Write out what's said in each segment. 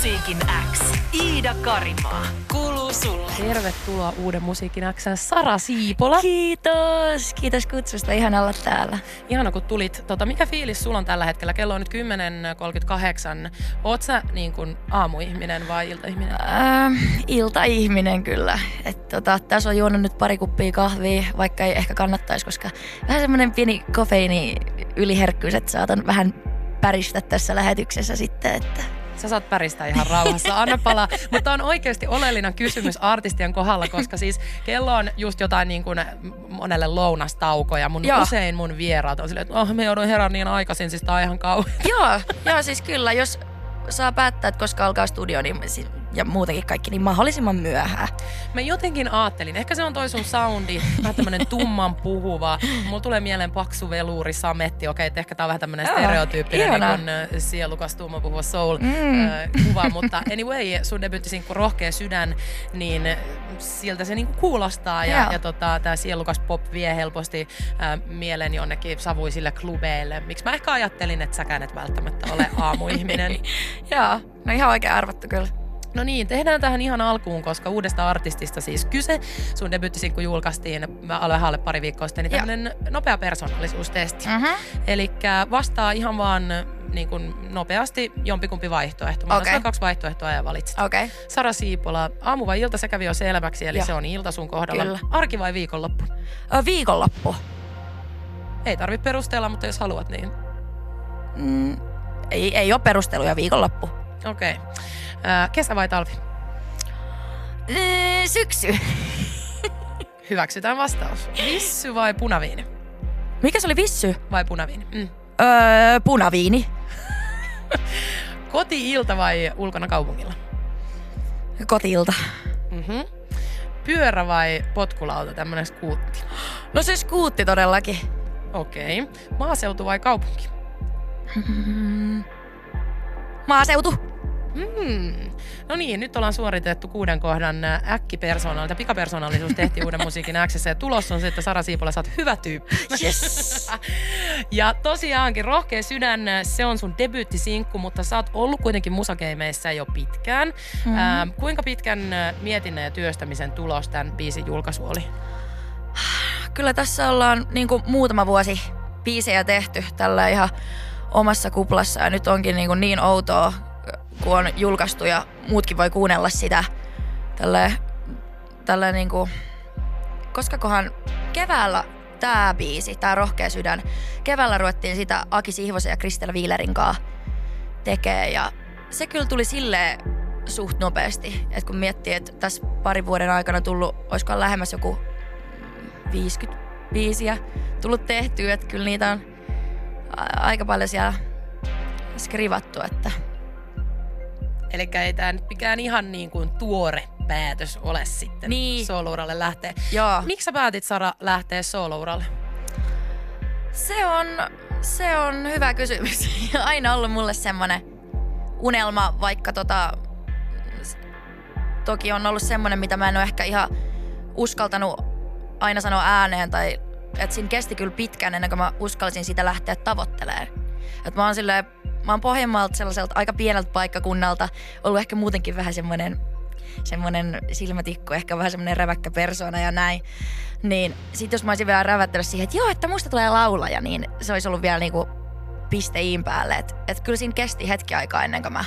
Musiikin X. Iida Karimaa. Kuuluu sulle. Tervetuloa Uuden musiikin Xn Sara Siipola. Kiitos, kiitos kutsusta. Ihan olla täällä. Ihana kun tulit. Tota, mikä fiilis sulla on tällä hetkellä? Kello on nyt 10.38. Oot sä niin kuin aamuihminen vai iltaihminen? Ähm, iltaihminen kyllä. Et, tota, tässä on juonut nyt pari kuppia kahvia, vaikka ei ehkä kannattaisi, koska vähän semmoinen pieni kofeiini yliherkkyys, että saatan vähän päristä tässä lähetyksessä sitten, että Sä saat päristää ihan rauhassa, anna palaa. Mutta on oikeasti oleellinen kysymys artistien kohdalla, koska siis kello on just jotain niin kuin monelle lounastauko ja mun, Joo. usein mun vieraat on silleen, että oh, me joudun herään niin aikaisin, siis tää on ihan kauhean. joo, joo, siis kyllä, jos saa päättää, että koska alkaa studio niin, ja muutenkin kaikki, niin mahdollisimman myöhään. Mä jotenkin ajattelin, ehkä se on toi sun soundi, vähän tämmönen tumman puhuva. Mulla tulee mieleen paksu veluuri, sametti, okei, että ehkä tää on vähän tämmönen Joo, stereotyyppinen ihanaa. niin kun, sielukas tumman puhuva soul Mm. äh, kuva, mutta anyway, sun debuttisinkku Rohkea sydän, niin siltä se niinku kuulostaa ja, Joo. ja tota, tää sielukas pop vie helposti äh, mielen jonnekin savuisille klubeille. Miksi mä ehkä ajattelin, että säkään et välttämättä ole aamuihminen. Joo, no ihan oikein arvattu kyllä. No niin, tehdään tähän ihan alkuun, koska uudesta artistista siis kyse. Sun debuttisinkku julkaistiin mä aloin alle pari viikkoa sitten, niin Joo. tämmönen nopea persoonallisuustesti. Mm-hmm. Eli vastaa ihan vaan niin kuin nopeasti jompikumpi vaihtoehto. Mä sulle kaksi vaihtoehtoa ja valitset. Okei. Okay. Sara Siipola, aamu vai ilta, se kävi jo selväksi, eli Joo. se on ilta sun kohdalla. Kyllä. Arki vai viikonloppu? Viikonloppu. Ei tarvi perustella, mutta jos haluat, niin Mm, ei, ei ole perusteluja viikonloppu. okei. Okay. Kesä vai talvi? Syksy. Hyväksytään vastaus. Vissy vai punaviini? Mikä se oli vissy? Vai punaviini? Mm. Öö, punaviini. Koti-ilta vai ulkona kaupungilla? Kotilta. Mm-hmm. Pyörä vai potkulauta, tämmönen skuutti? No se skuutti todellakin. Okei. Okay. Maaseutu vai kaupunki? Mm. Maaseutu. Mm. No niin, nyt ollaan suoritettu kuuden kohdan ä, äkkipersonaalita. Pikapersonaalisuus tehtiin uuden musiikin Xssä ja tulos on se, että Sara Siipola, sä oot hyvä tyyppi. Yes. Ja tosiaankin Rohkea sydän, se on sun debyyttisinkku, mutta sä oot ollut kuitenkin musakeimeissä jo pitkään. Mhm. Ää, kuinka pitkän ä, mietinnän ja työstämisen tulos tämän biisin julkaisu oli? Kyllä tässä ollaan niin kuin muutama vuosi biisejä tehty tällä ihan omassa kuplassa ja nyt onkin niin, niin outoa, kun on julkaistu ja muutkin voi kuunnella sitä tällä, tällä niin kuin, koska kohan keväällä tämä biisi, tämä Rohkea sydän, keväällä ruvettiin sitä Aki Sihvosen ja Kristellä Viilerin kanssa tekee ja se kyllä tuli silleen suht nopeasti, että kun miettii, että tässä parin vuoden aikana tullut, olisikohan lähemmäs joku 50 biisiä tullut tehtyä, että kyllä niitä on aika paljon siellä skrivattu, että Eli ei tämä nyt mikään ihan niin kuin tuore päätös ole sitten Niin. solouralle lähteä. joo. Miksi sä päätit Sara lähteä solouralle? Se on, se on hyvä kysymys. Aina ollut mulle semmonen unelma, vaikka tota, toki on ollut semmonen, mitä mä en ole ehkä ihan uskaltanut aina sanoa ääneen tai että siinä kesti kyllä pitkään ennen kuin mä uskalsin sitä lähteä tavoittelemaan. Et mä oon silleen, mä oon Pohjanmaalta sellaiselta aika pieneltä paikkakunnalta ollut ehkä muutenkin vähän semmoinen semmoinen silmätikku, ehkä vähän semmoinen räväkkä persona ja näin. Niin sit jos mä olisin vielä rävättänyt siihen, että joo, että musta tulee laulaja, niin se olisi ollut vielä niinku piste iin päälle. Että et kyllä siinä kesti hetki aikaa ennen kuin mä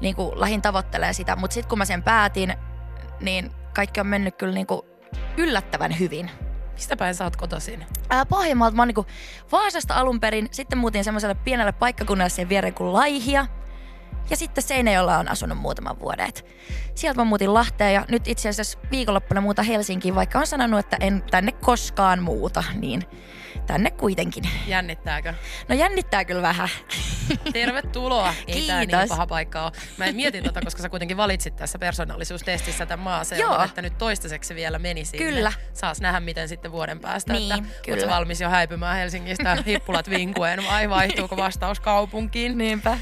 niinku lähdin tavoittelemaan sitä. Mutta sitten kun mä sen päätin, niin kaikki on mennyt kyllä niinku yllättävän hyvin. Mistä päin sä oot kotoisin? Ää, Pohjanmaalta mä oon niinku Vaasasta alun perin, sitten muutin semmoiselle pienelle paikkakunnalle sen viereen kuin Laihia. Ja sitten Seinäjoella on asunut muutaman vuoden. Sieltä mä muutin Lahteen ja nyt itse asiassa viikonloppuna muuta Helsinkiin, vaikka on sanonut, että en tänne koskaan muuta, niin tänne kuitenkin. Jännittääkö? No jännittää kyllä vähän. Tervetuloa. Ei niin Kiitos. paha paikka ole. Mä mietin tota, koska sä kuitenkin valitsit tässä persoonallisuustestissä tämän maaseudun, Joo. että nyt toistaiseksi se vielä meni sinne. Kyllä. Saas nähdä, miten sitten vuoden päästä. Niin, että kyllä. Valmis jo häipymään Helsingistä hippulat vinkuen vai vaihtuuko vastaus kaupunkiin? Niinpä. Äh,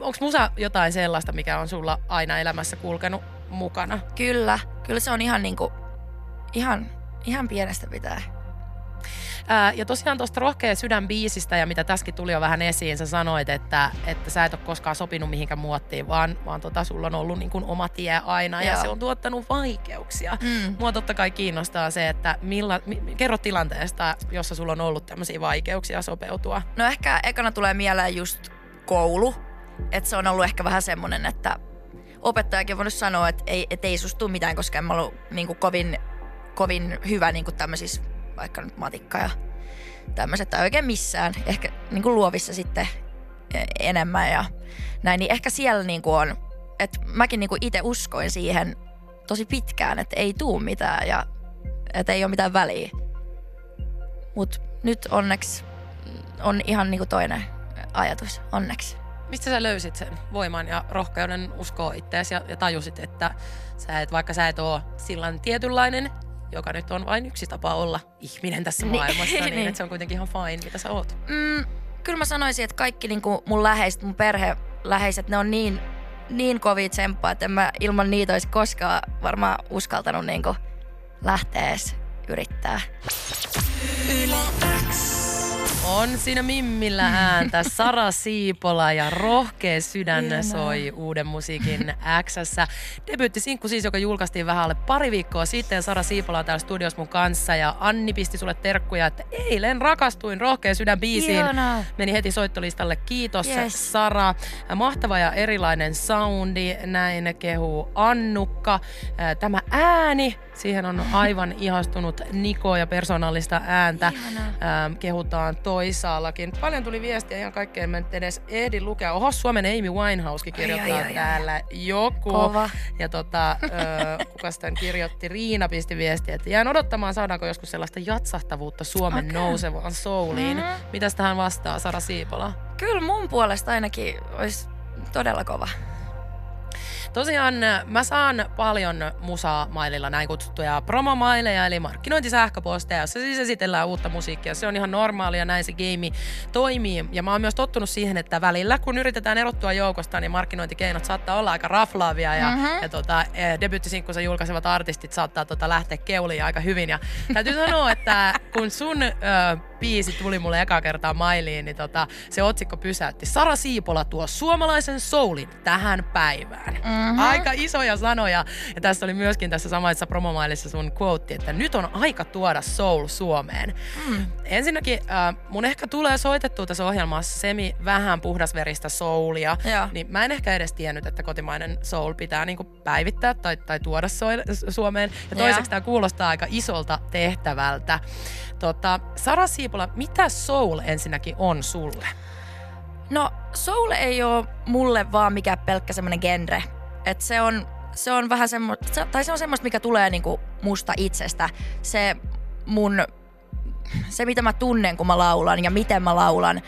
Onko musa jotain sellaista, mikä on sulla aina elämässä kulkenut mukana? Kyllä, kyllä se on ihan niinku, ihan, ihan pienestä pitää. Ää, ja tosiaan tuosta Rohkea sydän biisistä ja mitä tässäkin tuli jo vähän esiin, sä sanoit, että, että sä et ole koskaan sopinut mihinkään muottiin, vaan, vaan tota, sulla on ollut niin kuin oma tie aina ja Joo. se on tuottanut vaikeuksia. Mm. Mua totta kai kiinnostaa se, että milla, mi, kerro tilanteesta, jossa sulla on ollut tämmöisiä vaikeuksia sopeutua. No ehkä ekana tulee mieleen just koulu. Että se on ollut ehkä vähän semmonen, että opettajakin on voinut sanoa, että ei, et ei susta mitään, koska en mä ollut niin kuin kovin, kovin hyvä niin kuin tämmöisissä, vaikka nyt matikka ja tämmöiset, tai oikein missään. Ehkä niin kuin luovissa sitten e- enemmän ja näin. Niin ehkä siellä niin kuin on, että mäkin niin kuin itse uskoin siihen tosi pitkään, että ei tuu mitään ja että ei ole mitään väliä. Mutta nyt onneksi on ihan niinku toinen ajatus, onneksi. Mistä sä löysit sen voiman ja rohkeuden uskoa itseäsi ja, ja tajusit, että sä et, vaikka sä et ole sillan tietynlainen, joka nyt on vain yksi tapa olla ihminen tässä Niin, maailmassa, niin, niin. että se on kuitenkin ihan fine, mitä sä oot. Mm, kyllä mä sanoisin, että kaikki niinku mun läheiset, mun perhe läheiset, ne on niin, niin kovia tsemppaa, että en mä ilman niitä olisi koskaan varmaan uskaltanut niinku lähteä edes yrittää. On siinä Mimmillä ääntä Sara Siipola ja rohkea sydän Ihanaa. soi uuden musiikin Xssä. Debyyttisinkku siis, joka julkaistiin vähän alle pari viikkoa sitten. Sara Siipola on täällä studiossa mun kanssa ja Anni pisti sulle terkkuja, että eilen rakastuin rohkea sydän biisiin. Ihanaa. Meni heti soittolistalle. Kiitos Yes. Sara. Mahtava ja erilainen soundi. Näin kehuu Annukka. Tämä ääni, siihen on aivan ihastunut Niko ja persoonallista ääntä. Ähm, kehutaan toisaallakin. Paljon tuli viestiä ihan kaikkeen, mä nyt edes ehdin lukea. Oho, Suomen Amy Winehousekin kirjoittaa Ai, ai, ai, täällä joku. Kova. Ja tota, ö, kuka tämän kirjoitti? Riina pisti viestiä, että jään odottamaan, saadaanko joskus sellaista jatsahtavuutta Suomen Okei. nousevaan souliin. Mhm. Mitäs tähän vastaa Sara Siipola? Kyllä mun puolesta ainakin olisi todella kova. Tosiaan äh, mä saan paljon musa-maililla näin kutsuttuja promomaileja, eli markkinointisähköposteja, jossa siis esitellään uutta musiikkia. Se on ihan normaalia, näin se game toimii. Ja mä oon myös tottunut siihen, että välillä kun yritetään erottua joukosta, niin markkinointikeinot saattaa olla aika raflaavia ja, Mhm. ja tota, eh, debyttisinkkunsa julkaisevat artistit saattaa tota lähteä keuliin aika hyvin. Ja täytyy sanoa, että kun sun ö, biisi tuli mulle eka kertaa mailiin, niin tota, se otsikko pysäytti. Sara Siipola tuo suomalaisen soulin tähän päivään. Mhm. Aika isoja sanoja. Ja tässä oli myöskin tässä samaisessa promomailissa sun quote, että nyt on aika tuoda soul Suomeen. Mm. Ensinnäkin äh, mun ehkä tulee soitettua tässä ohjelmassa semi vähän puhdasveristä soulia. Joo. Niin mä en ehkä edes tiennyt, että kotimainen soul pitää niinku päivittää tai, tai tuoda soil- Suomeen. Ja toiseksi tämä kuulostaa aika isolta tehtävältä. Tota, Sara Siipola, mitä soul ensinnäkin on sulle? No soul ei ole mulle vaan mikään pelkkä semmoinen genre. Et se on, se on vähän semmoista, tai se on semmoista, mikä tulee niinku musta itsestä. Se mun, se mitä mä tunnen, kun mä laulan ja miten mä laulan.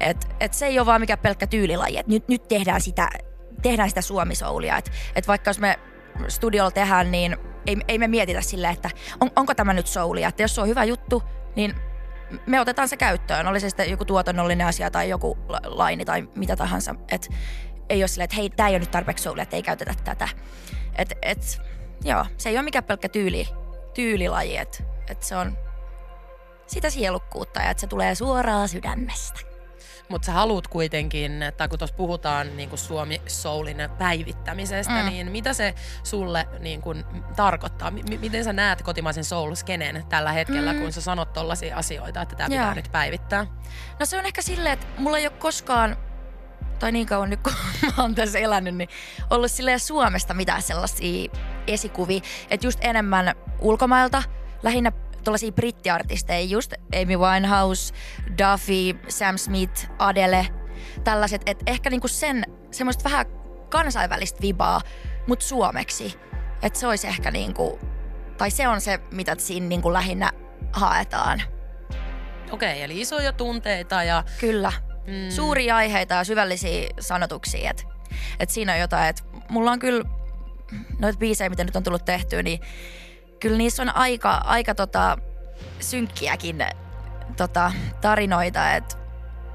Et, et se ei ole vaan mikään pelkkä tyylilaji, että nyt, nyt tehdään sitä, tehdään sitä suomisoulia. Et, et vaikka jos me studiolla tehdään, niin ei, ei me mietitä silleen, että on, onko tämä nyt soulia. Että jos se on hyvä juttu, niin me otetaan se käyttöön. Oli se sitten joku tuotannollinen asia tai joku la- laini tai mitä tahansa. Et ei ole silleen, että hei, tämä ei ole nyt tarpeeksi soulia, että ei käytetä tätä. Et, et, joo, se ei ole mikään pelkkä tyyli, tyylilaji, että et se on sitä sielukkuutta ja että se tulee suoraan sydämestä. Mutta sä haluat kuitenkin, tai kun tuossa puhutaan niin kuin Suomi Soulin päivittämisestä, Mm. niin mitä se sulle niin kuin, tarkoittaa? M- miten sä näet kotimaisen soul-skenen tällä hetkellä, Mm. kun sä sanot tollaisia asioita, että tämä pitää nyt päivittää? No se on ehkä silleen, että mulla ei ole koskaan, tai niin kauan nyt kun mä oon tässä elänyt, niin ollut silleen Suomesta mitään sellaisia esikuvia. Että just enemmän ulkomailta, lähinnä tuollaisia brittiartisteja, just Amy Winehouse, Duffy, Sam Smith, Adele, tällaiset, että ehkä niinku sen semmoista vähän kansainvälistä vibaa, mutta suomeksi. Että se olisi ehkä niinku, tai se on se, mitä siinä niinku lähinnä haetaan. Okei, eli isoja tunteita ja... Kyllä. Mm, suuria aiheita ja syvällisiä sanotuksia. Et, et siinä on jotain, että mulla on kyllä noita biisejä, mitä nyt on tullut tehtyä, niin kyllä niissä on aika, aika tota, synkkiäkin tota, tarinoita, että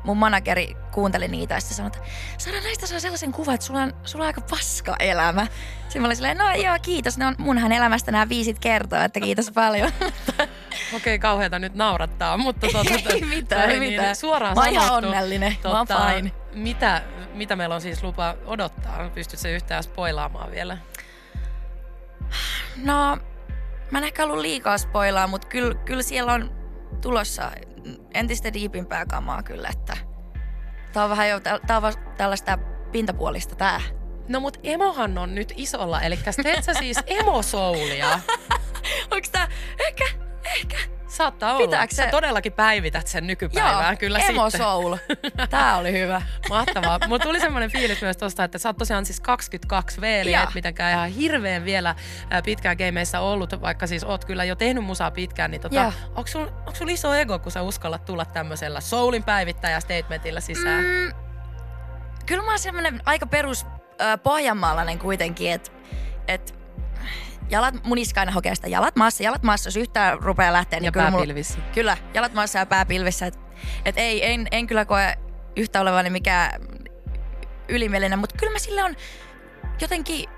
mun manageri kuunteli niitä ja sitten sanoi, että Sara, näistä saa sellaisen kuvan, että sulla on, sulla on aika paska elämä. Sitten mä olin silleen, no joo, kiitos, ne on munhan elämästä nämä viisit kertoo, että kiitos paljon. Okei, kauheata nyt naurattaa, mutta tota, Ei mitään, ei niin mitään. suoraan Mä oon ihan onnellinen, mä oon tota, fine. Mitä, mitä meillä on siis lupa odottaa? Pystytkö yhtään spoilaamaan vielä? No, mä en ehkä ollut liikaa spoilaa, mutta kyllä, kyllä siellä on tulossa entistä diipimpää kamaa kyllä, että tää on vähän jo, tää on tällaista pintapuolista tää. No mut emohan on nyt isolla, eli teet sä siis emosoulia? Onks tää, ehkä, ehkä, Saattaa olla. Pitääkö Sä se- todellakin päivität sen nykypäivään joo, kyllä emo sitten. soul. Tää oli hyvä. Mahtavaa. Mulla tuli semmoinen fiilis myös tosta, että sä oot tosiaan siis 22 V, eli et mitenkään ihan hirveän vielä ää, pitkään gameissa ollut, vaikka siis oot kyllä jo tehnyt musaa pitkään, niin tota, onko sul, onko sul iso ego, kun sä uskallat tulla tämmöisellä soulin päivittäjä statementilla sisään? Mm, kyllä mä oon semmonen aika perus äh, pohjanmaalainen kuitenkin, että et, jalat, mun iska aina hokee sitä jalat maassa, jalat maassa, jos yhtään rupeaa lähteä, niin ja kyllä, mulla- pääpilvissä. kyllä, jalat maassa ja pää pilvissä. Et, et ei, en, en kyllä koe yhtä olevani mikään ylimielinen, mutta kyllä mä sille on jotenkin,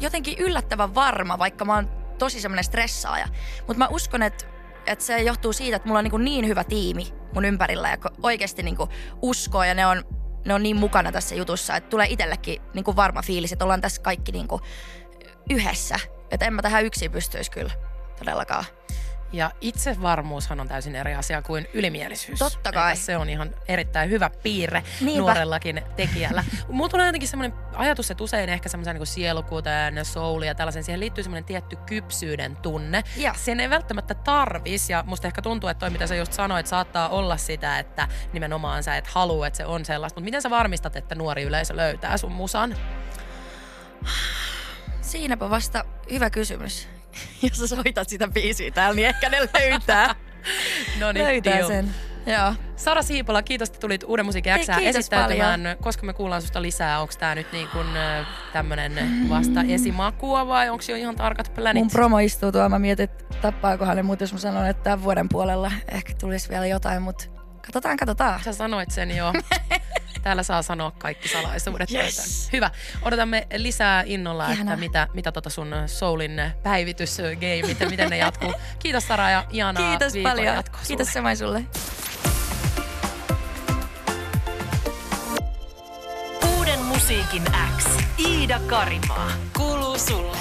jotenkin yllättävän varma, vaikka mä oon tosi semmoinen stressaaja. Mutta mä uskon, että että se johtuu siitä, että mulla on niin, niin hyvä tiimi mun ympärillä ja oikeasti niin uskoo ja ne on, ne on niin mukana tässä jutussa, että tulee itsellekin niin varma fiilis, että ollaan tässä kaikki niin yhdessä. Että en mä tähän yksin pystyisi kyllä todellakaan. Ja itsevarmuushan on täysin eri asia kuin ylimielisyys. Totta kai. Että se on ihan erittäin hyvä piirre Niinpä. nuorellakin tekijällä. Mulla tulee jotenkin semmoinen ajatus, että usein ehkä semmoisen niin sielukuuteen, souli ja tällaisen, siihen liittyy semmoinen tietty kypsyyden tunne. Joo. Sen ei välttämättä tarvis, ja musta ehkä tuntuu, että toi mitä sä just sanoit, saattaa olla sitä, että nimenomaan sä et halua, että se on sellaista. Mutta miten sä varmistat, että nuori yleisö löytää sun musan? Siinäpä vasta hyvä kysymys. Jos sä soitat sitä biisiä täällä, niin ehkä ne löytää, No löytää deal. sen. Joo. Sara Siipola, kiitos, että tulit Uuden musiikin kiitos esittäytymään. Koska me kuullaan susta lisää, onko tämä nyt niin kuin tämmönen vasta esimakua vai onko jo ihan tarkat plänit? Mun promo istuu tuolla. Mä mietin, että tappaakohan ne mut, jos mä sanon, että tämän vuoden puolella ehkä tulisi vielä jotain, mutta katsotaan, katsotaan. Sä sanoit sen jo. Täällä saa sanoa kaikki salaisuudet. Yes. Hyvä. Odotamme lisää innolla, Ihanaa. että mitä, mitä tota sun Soulin päivitysgameit ja miten ne jatkuu. Kiitos Sara ja ihanaa Kiitos paljon. jatkoa Kiitos samoin sulle. Uuden musiikin X. Iida Karimaa. Kuuluu sulle.